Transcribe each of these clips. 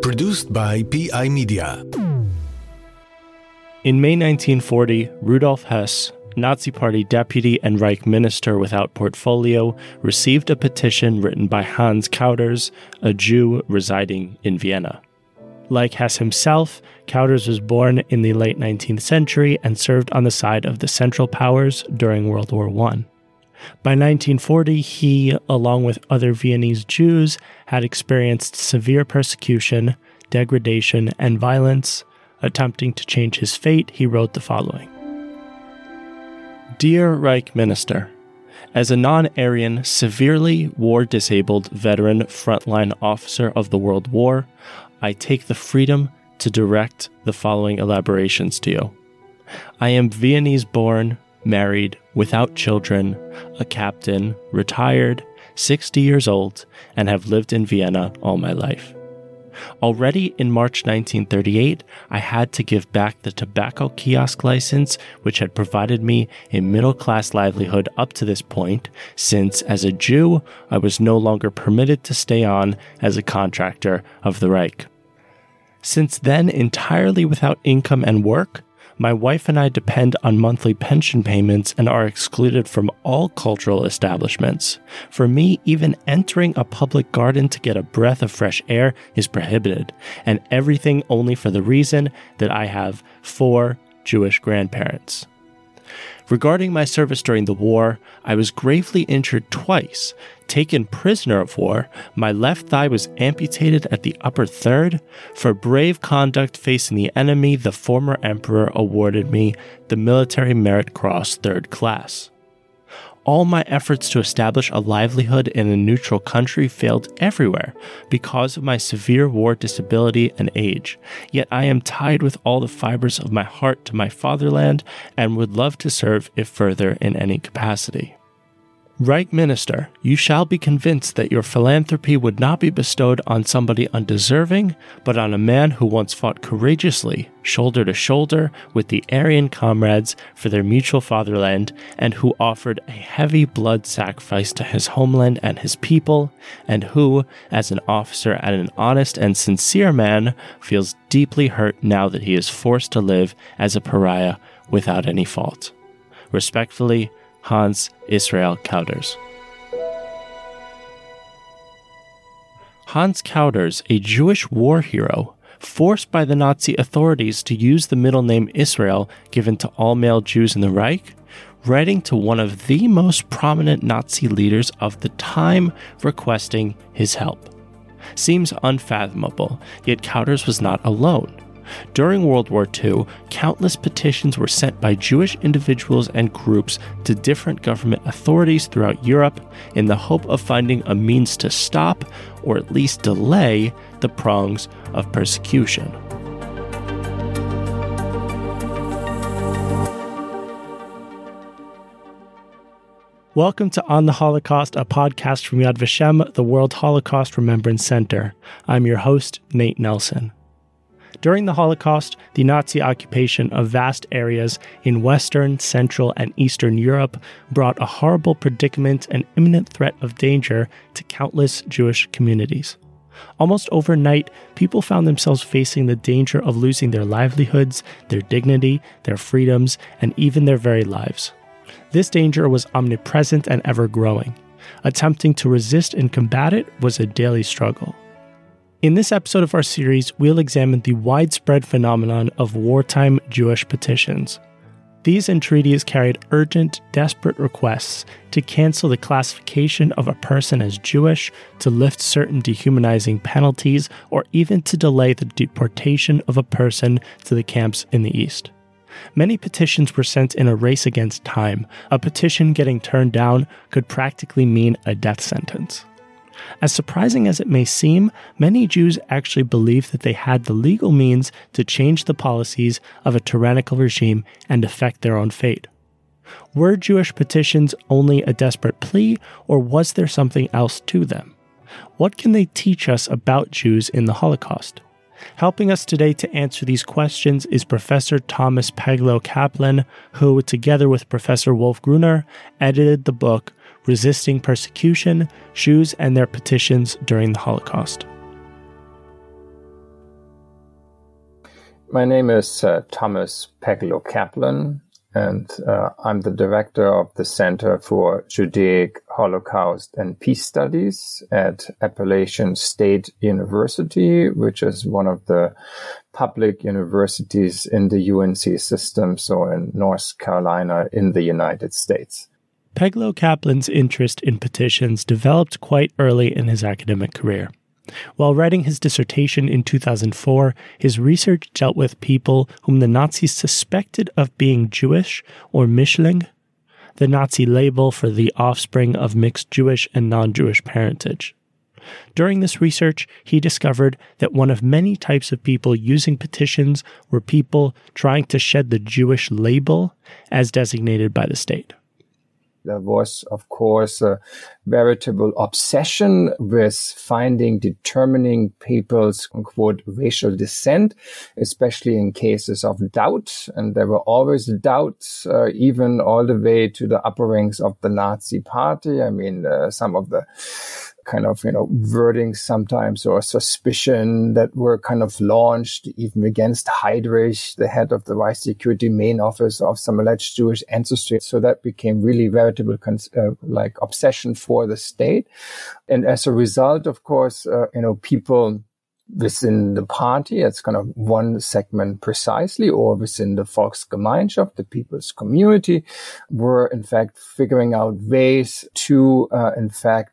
Produced by PI Media. In May 1940, Rudolf Hess, Nazi Party deputy and Reich minister without portfolio, received a petition written by Hans Kauders, a Jew residing in Vienna. Like Hess himself, Kauders was born in the late 19th century and served on the side of the Central Powers during World War I. By 1940, he, along with other Viennese Jews, had experienced severe persecution, degradation, and violence. Attempting to change his fate, he wrote the following Dear Reich Minister, as a non Aryan, severely war disabled veteran frontline officer of the World War, I take the freedom to direct the following elaborations to you. I am Viennese born, married, without children, a captain, retired, 60 years old, and have lived in Vienna all my life. Already in March 1938, I had to give back the tobacco kiosk license, which had provided me a middle class livelihood up to this point, since as a Jew, I was no longer permitted to stay on as a contractor of the Reich. Since then, entirely without income and work, my wife and I depend on monthly pension payments and are excluded from all cultural establishments. For me, even entering a public garden to get a breath of fresh air is prohibited, and everything only for the reason that I have four Jewish grandparents. Regarding my service during the war, I was gravely injured twice. Taken prisoner of war, my left thigh was amputated at the upper third. For brave conduct facing the enemy, the former emperor awarded me the Military Merit Cross third class. All my efforts to establish a livelihood in a neutral country failed everywhere because of my severe war disability and age. Yet I am tied with all the fibers of my heart to my fatherland and would love to serve if further in any capacity. Reich Minister, you shall be convinced that your philanthropy would not be bestowed on somebody undeserving, but on a man who once fought courageously, shoulder to shoulder, with the Aryan comrades for their mutual fatherland, and who offered a heavy blood sacrifice to his homeland and his people, and who, as an officer and an honest and sincere man, feels deeply hurt now that he is forced to live as a pariah without any fault. Respectfully, Hans Israel Kauders. Hans Kauders, a Jewish war hero, forced by the Nazi authorities to use the middle name Israel given to all male Jews in the Reich, writing to one of the most prominent Nazi leaders of the time requesting his help. Seems unfathomable, yet Kauders was not alone. During World War II, countless petitions were sent by Jewish individuals and groups to different government authorities throughout Europe in the hope of finding a means to stop, or at least delay, the prongs of persecution. Welcome to On the Holocaust, a podcast from Yad Vashem, the World Holocaust Remembrance Center. I'm your host, Nate Nelson. During the Holocaust, the Nazi occupation of vast areas in Western, Central, and Eastern Europe brought a horrible predicament and imminent threat of danger to countless Jewish communities. Almost overnight, people found themselves facing the danger of losing their livelihoods, their dignity, their freedoms, and even their very lives. This danger was omnipresent and ever growing. Attempting to resist and combat it was a daily struggle. In this episode of our series, we'll examine the widespread phenomenon of wartime Jewish petitions. These entreaties carried urgent, desperate requests to cancel the classification of a person as Jewish, to lift certain dehumanizing penalties, or even to delay the deportation of a person to the camps in the East. Many petitions were sent in a race against time. A petition getting turned down could practically mean a death sentence. As surprising as it may seem, many Jews actually believed that they had the legal means to change the policies of a tyrannical regime and affect their own fate. Were Jewish petitions only a desperate plea, or was there something else to them? What can they teach us about Jews in the Holocaust? Helping us today to answer these questions is Professor Thomas Pegelow Kaplan, who, together with Professor Wolf Gruner, edited the book resisting persecution, Jews, and their petitions during the Holocaust. My name is uh, Thomas Pegelow Kaplan, and uh, I'm the director of the Center for Judaic Holocaust and Peace Studies at Appalachian State University, which is one of the public universities in the UNC system, so in North Carolina in the United States. Pegelow Kaplan's interest in petitions developed quite early in his academic career. While writing his dissertation in 2004, his research dealt with people whom the Nazis suspected of being Jewish or Mischling, the Nazi label for the offspring of mixed Jewish and non Jewish parentage. During this research, he discovered that one of many types of people using petitions were people trying to shed the Jewish label as designated by the state. There was, of course, a veritable obsession with finding, determining people's quote racial descent, especially in cases of doubt. And there were always doubts, uh, even all the way to the upper ranks of the Nazi party. I mean, uh, some of the kind of, you know, wording sometimes or suspicion that were kind of launched even against Heydrich, the head of the Reich Security main office of some alleged Jewish ancestry. So that became really veritable, uh, like obsession for the state. And as a result, of course, uh, you know, people within the party, it's kind of one segment precisely, or within the Volksgemeinschaft, the people's community, were in fact figuring out ways to, uh, in fact,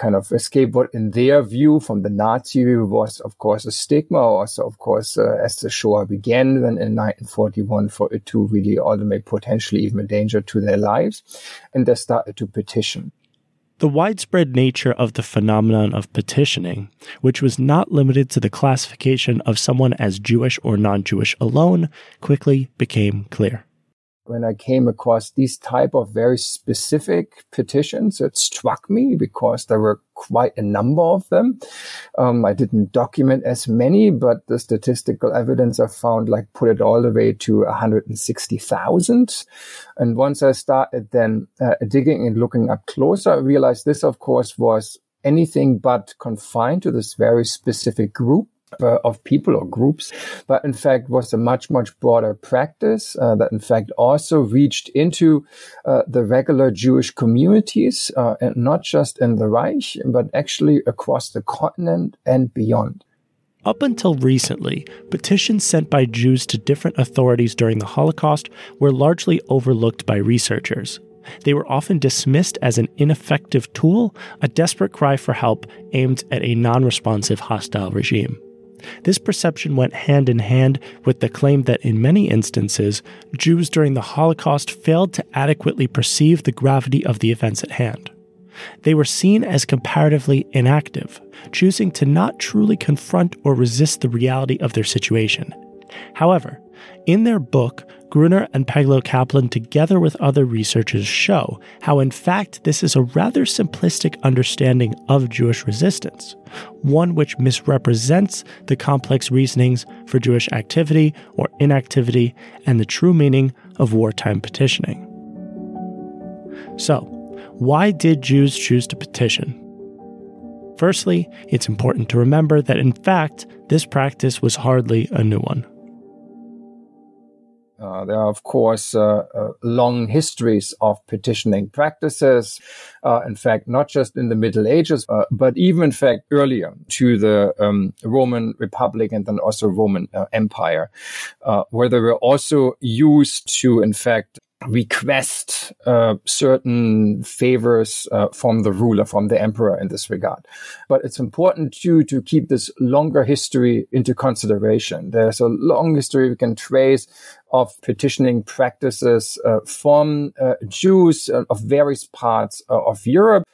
kind of escape what in their view from the Nazi was, of course, a stigma. Also, of course, uh, as the Shoah began then in 1941 for it to really ultimately potentially even a danger to their lives. And they started to petition. The widespread nature of the phenomenon of petitioning, which was not limited to the classification of someone as Jewish or non Jewish alone, quickly became clear when I came across these type of very specific petitions, it struck me because there were quite a number of them. Um, I didn't document as many, but the statistical evidence I found like put it all the way to 160,000. And once I started then uh, digging and looking up closer, I realized this, of course, was anything but confined to this very specific group uh, of people or groups, but in fact was a much, much broader practice uh, that in fact also reached into uh, the regular Jewish communities, uh, and not just in the Reich, but actually across the continent and beyond. Up until recently, petitions sent by Jews to different authorities during the Holocaust were largely overlooked by researchers. They were often dismissed as an ineffective tool, a desperate cry for help aimed at a non responsive hostile regime. This perception went hand in hand with the claim that in many instances, Jews during the Holocaust failed to adequately perceive the gravity of the events at hand. They were seen as comparatively inactive, choosing to not truly confront or resist the reality of their situation. However, in their book, Gruner and Pegelow Kaplan, together with other researchers, show how, in fact, this is a rather simplistic understanding of Jewish resistance, one which misrepresents the complex reasonings for Jewish activity or inactivity and the true meaning of wartime petitioning. So, why did Jews choose to petition? Firstly, it's important to remember that in fact, this practice was hardly a new one. Uh, there are, of course, uh, uh, long histories of petitioning practices. Uh, in fact, not just in the Middle Ages, uh, but even, in fact, earlier to the um, Roman Republic and then also Roman Empire, where they were also used to, in fact, request uh, certain favors uh, from the ruler, from the emperor in this regard. But it's important too to keep this longer history into consideration. There's a long history we can trace of petitioning practices uh, from uh, Jews uh, of various parts uh, of Europe.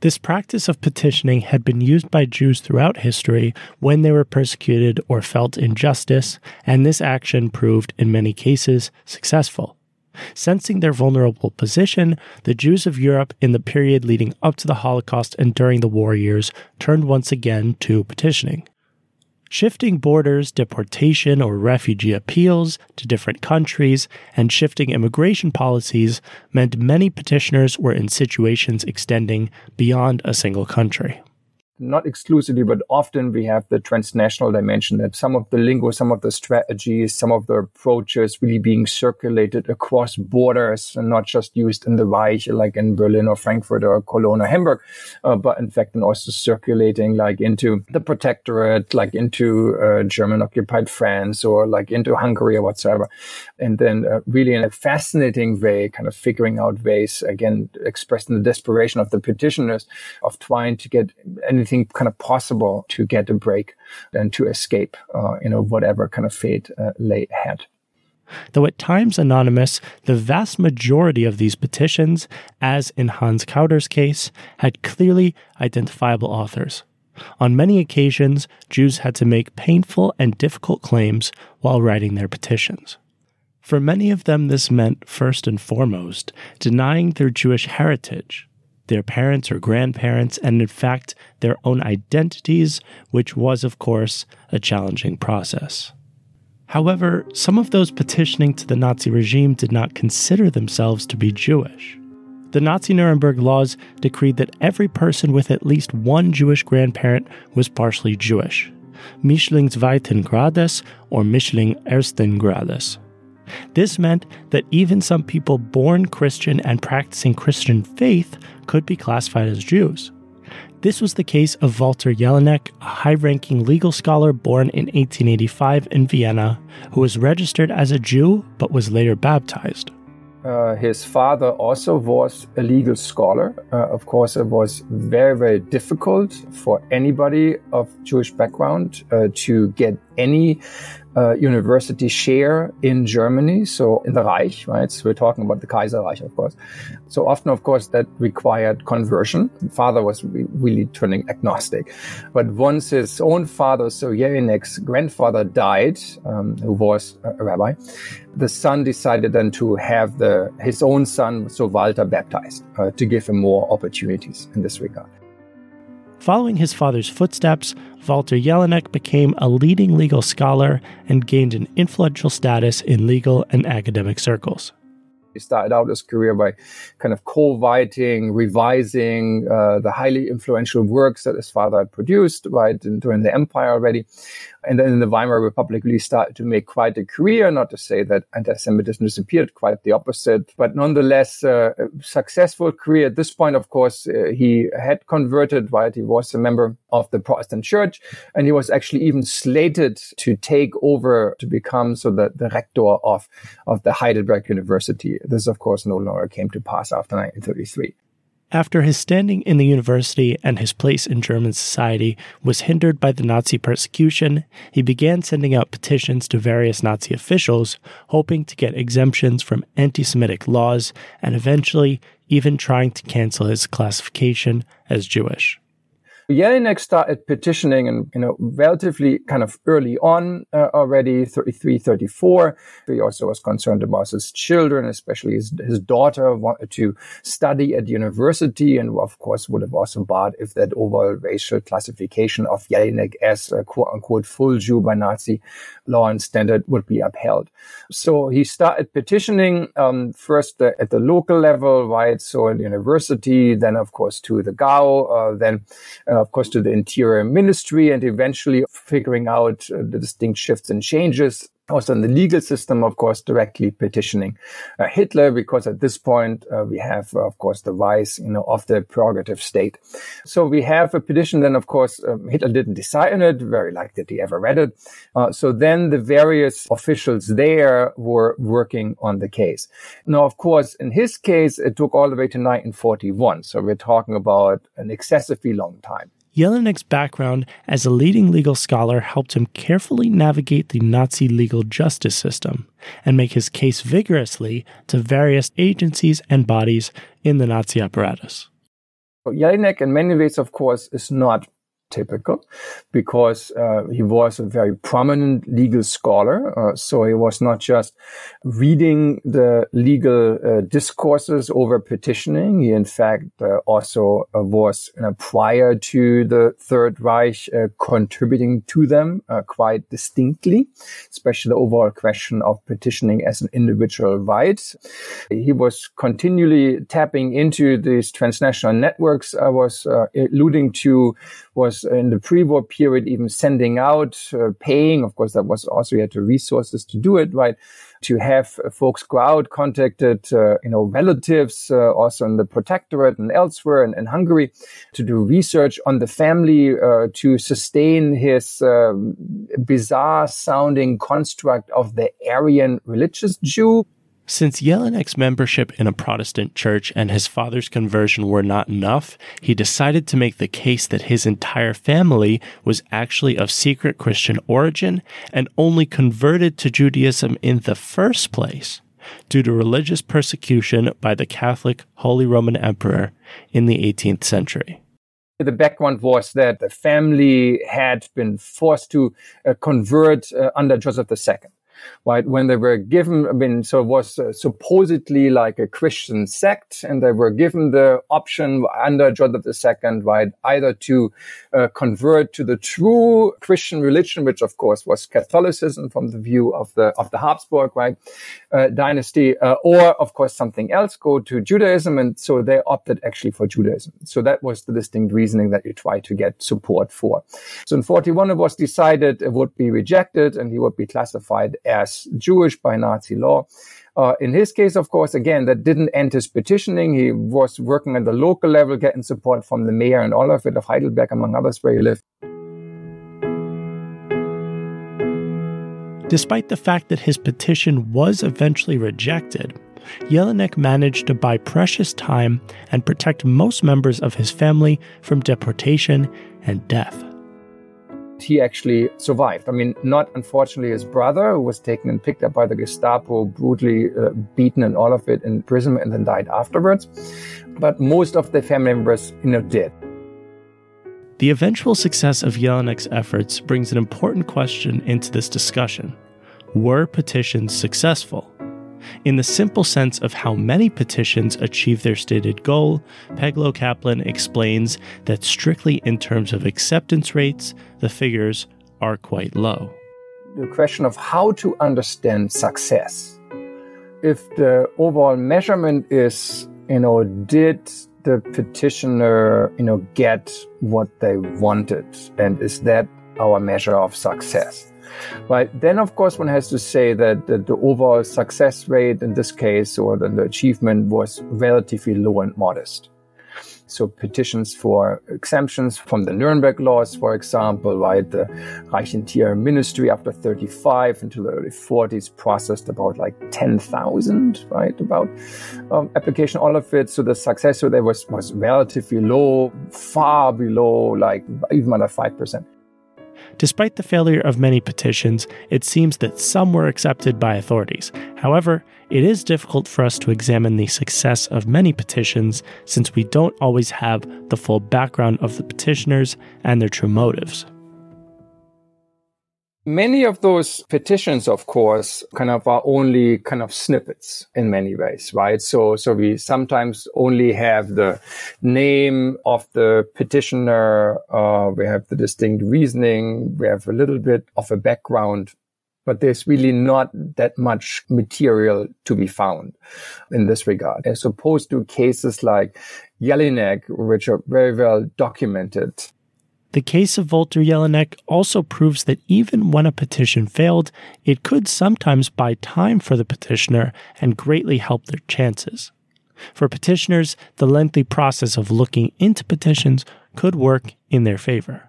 This practice of petitioning had been used by Jews throughout history when they were persecuted or felt injustice, and this action proved in many cases successful. Sensing their vulnerable position, the Jews of Europe in the period leading up to the Holocaust and during the war years turned once again to petitioning. Shifting borders, deportation, or refugee appeals to different countries, and shifting immigration policies meant many petitioners were in situations extending beyond a single country. Not exclusively, but often we have the transnational dimension that some of the lingo, some of the strategies, some of the approaches really being circulated across borders and not just used in the Reich, like in Berlin or Frankfurt or Cologne or Hamburg, uh, but in fact, and also circulating like into the protectorate, like into uh, German occupied France or like into Hungary or whatsoever. And then uh, really in a fascinating way, kind of figuring out ways, again, expressed in the desperation of the petitioners of trying to get anything kind of possible to get a break and to escape, uh, you know, whatever kind of fate uh, lay ahead. Though at times anonymous, the vast majority of these petitions, as in Hans Kauder's case, had clearly identifiable authors. On many occasions, Jews had to make painful and difficult claims while writing their petitions. For many of them, this meant, first and foremost, denying their Jewish heritage, their parents or grandparents, and in fact, their own identities, which was, of course, a challenging process. However, some of those petitioning to the Nazi regime did not consider themselves to be Jewish. The Nazi Nuremberg laws decreed that every person with at least one Jewish grandparent was partially Jewish, Mischling zweiten Grades or Mischling ersten Grades. This meant that even some people born Christian and practicing Christian faith could be classified as Jews. This was the case of Walter Jellinek, a high ranking legal scholar born in 1885 in Vienna, who was registered as a Jew but was later baptized. Uh, his father also was a legal scholar. Uh, of course, it was very, very difficult for anybody of Jewish background uh, to get any uh, university share in Germany, so in the Reich, right? So we're talking about the Kaiserreich, of course. So often, of course, that required conversion. Father was re- really turning agnostic. But once his own father, so Jellinek's grandfather died, um, who was a rabbi, the son decided then to have the his own son, so Walter, baptized uh, to give him more opportunities in this regard. Following his father's footsteps, Walter Jellinek became a leading legal scholar and gained an influential status in legal and academic circles. He started out his career by kind of co-writing, revising uh, the highly influential works that his father had produced, right, during the empire already. And then in the Weimar Republic, he started to make quite a career. Not to say that anti-Semitism disappeared, quite the opposite, but nonetheless, uh, a successful career. At this point, of course, uh, he had converted, right? He was a member of the Protestant Church, and he was actually even slated to take over to become so the, the rector of of the Heidelberg University. This, of course, no longer came to pass after 1933. After his standing in the university and his place in German society was hindered by the Nazi persecution, he began sending out petitions to various Nazi officials, hoping to get exemptions from anti Semitic laws and eventually even trying to cancel his classification as Jewish. Jellinek started petitioning and, you know, relatively kind of early on uh, already, 33, 34. He also was concerned about his children, especially his, his daughter wanted to study at university and of course would have also barred if that overall racial classification of Jellinek as a quote unquote full Jew by Nazi law and standard would be upheld. So he started petitioning, um, first uh, at the local level, right? So the university, then of course to the Gau, uh, then uh, of course, to the Interior Ministry and eventually figuring out uh, the distinct shifts and changes also in the legal system, of course, directly petitioning uh, Hitler, because at this point uh, we have, uh, of course, the rise, you know, of the prerogative state. So we have a petition. Then, of course, um, Hitler didn't decide on it. Very likely that he ever read it. Uh, so then the various officials there were working on the case. Now, of course, in his case, it took all the way to 1941. So we're talking about an excessively long time. Jellinek's background as a leading legal scholar helped him carefully navigate the Nazi legal justice system and make his case vigorously to various agencies and bodies in the Nazi apparatus. Jellinek, in many ways, of course, is not typical because uh, he was a very prominent legal scholar. Uh, so he was not just reading the legal uh, discourses over petitioning. He, in fact, uh, also uh, was prior to the Third Reich uh, contributing to them quite distinctly, especially the overall question of petitioning as an individual right. He was continually tapping into these transnational networks I was alluding to was in the pre-war period even sending out, uh, paying. Of course, that was also you had the resources to do it, right? To have uh, folks go out, contacted, uh, you know, relatives, uh, also in the protectorate and elsewhere in, in, Hungary, to do research on the family, to sustain his um, bizarre sounding construct of the Aryan religious Jew. Since Jellinek's membership in a Protestant church and his father's conversion were not enough, he decided to make the case that his entire family was actually of secret Christian origin and only converted to Judaism in the first place due to religious persecution by the Catholic Holy Roman Emperor in the 18th century. The background was that the family had been forced to uh, convert uh, under Joseph II right? When they were given, I mean, so it was uh, supposedly like a Christian sect, and they were given the option under Joseph II, right, either to uh, convert to the true Christian religion, which of course was Catholicism from the view of the of the Habsburg, right, uh, dynasty, uh, or of course something else, go to Judaism, and so they opted actually for Judaism. So that was the distinct reasoning that you try to get support for. So in 41, it was decided it would be rejected, and he would be classified as Jewish by Nazi law. Uh, in his case, of course, again, that didn't end his petitioning. He was working at the local level, getting support from the mayor and all of it of Heidelberg, among others, where he lived. Despite the fact that his petition was eventually rejected, Jellinek managed to buy precious time and protect most members of his family from deportation and death he actually survived. I mean, not unfortunately his brother, who was taken and picked up by the Gestapo, brutally uh, beaten and all of it in prison and then died afterwards. But most of the family members, you know, did. The eventual success of Jellinek's efforts brings an important question into this discussion. Were petitions successful? In the simple sense of how many petitions achieve their stated goal, Pegelow Kaplan explains that strictly in terms of acceptance rates, the figures are quite low. The question of how to understand success. If the overall measurement is, you know, did the petitioner, you know, get what they wanted? And is that our measure of success? Right. Then, of course, one has to say that the, the overall success rate in this case or the, the achievement was relatively low and modest. So petitions for exemptions from the Nuremberg laws, for example, right? The Reich Interior Ministry after 35 until the early 40s processed about like 10,000, right? About um, application, all of it. So the success rate was, was relatively low, far below like even under 5%. Despite the failure of many petitions, it seems that some were accepted by authorities. However, it is difficult for us to examine the success of many petitions since we don't always have the full background of the petitioners and their true motives. Many of those petitions, of course, kind of are only kind of snippets in many ways, right? So, so we sometimes only have the name of the petitioner. Uh, we have the distinct reasoning. We have a little bit of a background, but there's really not that much material to be found in this regard, as opposed to cases like Jellinek, which are very well documented the case of Walter Jellinek also proves that even when a petition failed, it could sometimes buy time for the petitioner and greatly help their chances. For petitioners, the lengthy process of looking into petitions could work in their favor.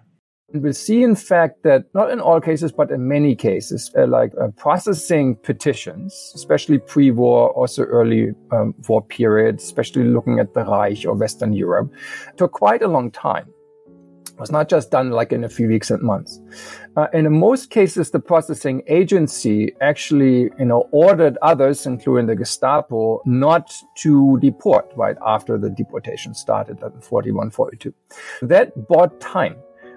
We see, in fact, that not in all cases, but in many cases, uh, like uh, processing petitions, especially pre-war, also early um, war period, especially looking at the Reich or Western Europe, took quite a long time. It was not just done like in a few weeks and months. Uh, and in most cases, the processing agency actually, you know, ordered others, including the Gestapo, not to deport right after the deportation started in 41, 42. That bought time.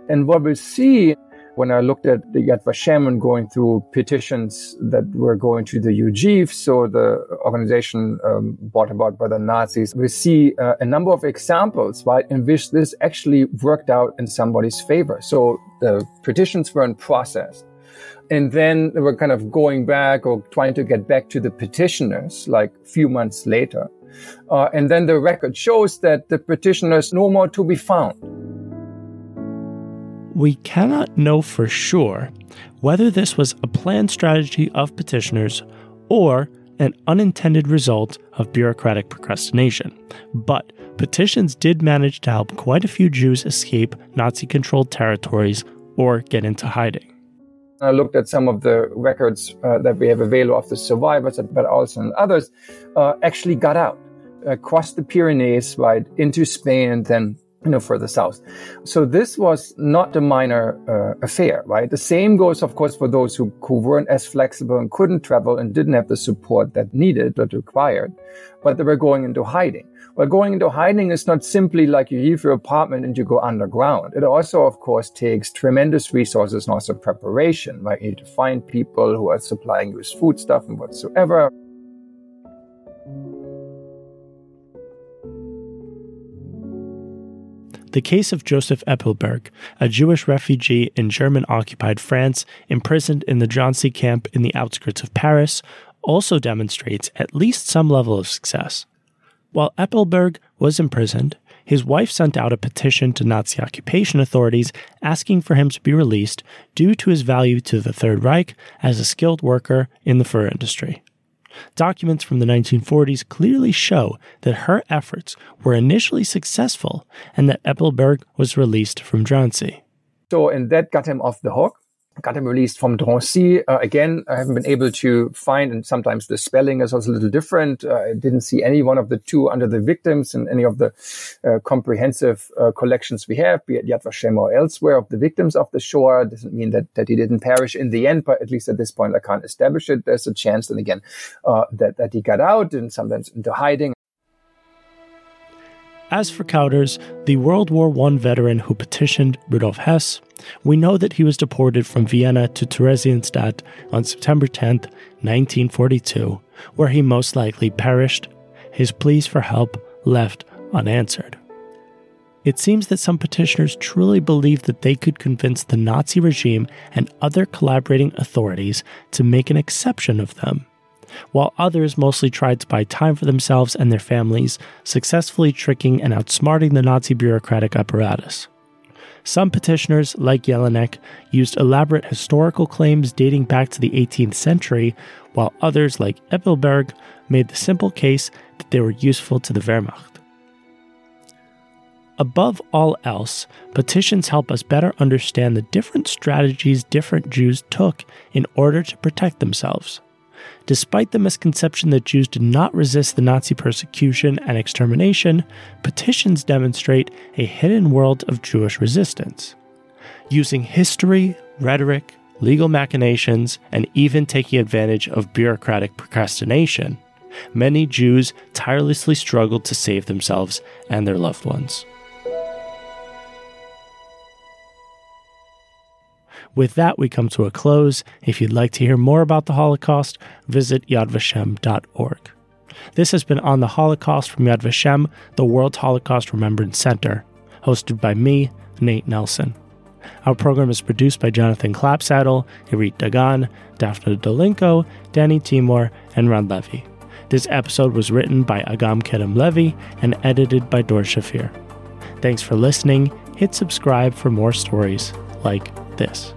And what we see when I looked at the Yad Vashem and going through petitions that were going to the UGIF, so the organization um, brought about by the Nazis, we see uh, a number of examples, right, in which this actually worked out in somebody's favor. So the petitions weren't processed. And then they were kind of going back or trying to get back to the petitioners like a few months later. Uh, and then the record shows that the petitioners no more to be found we cannot know for sure whether this was a planned strategy of petitioners or an unintended result of bureaucratic procrastination. But petitions did manage to help quite a few Jews escape Nazi controlled territories or get into hiding. I looked at some of the records uh, that we have available of the survivors, but also others, uh, actually got out, across the Pyrenees, right, into Spain, and then you know, further south. So this was not a minor uh, affair, right? The same goes, of course, for those who, who weren't as flexible and couldn't travel and didn't have the support that needed or required, but they were going into hiding. Well, going into hiding is not simply like you leave your apartment and you go underground. It also, of course, takes tremendous resources and also preparation, right? You need to find people who are supplying you with food stuff and whatsoever. The case of Joseph Eppelberg, a Jewish refugee in German occupied France, imprisoned in the Drancy camp in the outskirts of Paris, also demonstrates at least some level of success. While Eppelberg was imprisoned, his wife sent out a petition to Nazi occupation authorities asking for him to be released due to his value to the Third Reich as a skilled worker in the fur industry. Documents from the 1940s clearly show that her efforts were initially successful and that Eppelberg was released from Drancy. So, and that got him off the hook got him released from Drancy. Uh, again, I haven't been able to find, and sometimes the spelling is also a little different. Uh, I didn't see any one of the two under the victims in any of the uh, comprehensive uh, collections we have, be it Yad Vashem or elsewhere, of the victims of the Shoah. Doesn't mean that, that he didn't perish in the end, but at least at this point, I can't establish it. There's a chance, and again, uh, that, that he got out and sometimes into hiding. As for Kauders, the World War I veteran who petitioned Rudolf Hess, we know that he was deported from Vienna to Theresienstadt on September 10, 1942, where he most likely perished, his pleas for help left unanswered. It seems that some petitioners truly believed that they could convince the Nazi regime and other collaborating authorities to make an exception of them while others mostly tried to buy time for themselves and their families, successfully tricking and outsmarting the Nazi bureaucratic apparatus. Some petitioners, like Jellinek, used elaborate historical claims dating back to the 18th century, while others, like Eppelberg, made the simple case that they were useful to the Wehrmacht. Above all else, petitions help us better understand the different strategies different Jews took in order to protect themselves. Despite the misconception that Jews did not resist the Nazi persecution and extermination, petitions demonstrate a hidden world of Jewish resistance. Using history, rhetoric, legal machinations, and even taking advantage of bureaucratic procrastination, many Jews tirelessly struggled to save themselves and their loved ones. With that, we come to a close. If you'd like to hear more about the Holocaust, visit Yad yadvashem.org. This has been On the Holocaust from Yad Vashem, the World Holocaust Remembrance Center, hosted by me, Nate Nelson. Our program is produced by Jonathan Clapsaddle, Irit Dagan, Daphne Dolinko, Danny Timor, and Ron Levy. This episode was written by Agam Kedem Levy and edited by Dor Shafir. Thanks for listening. Hit subscribe for more stories like this.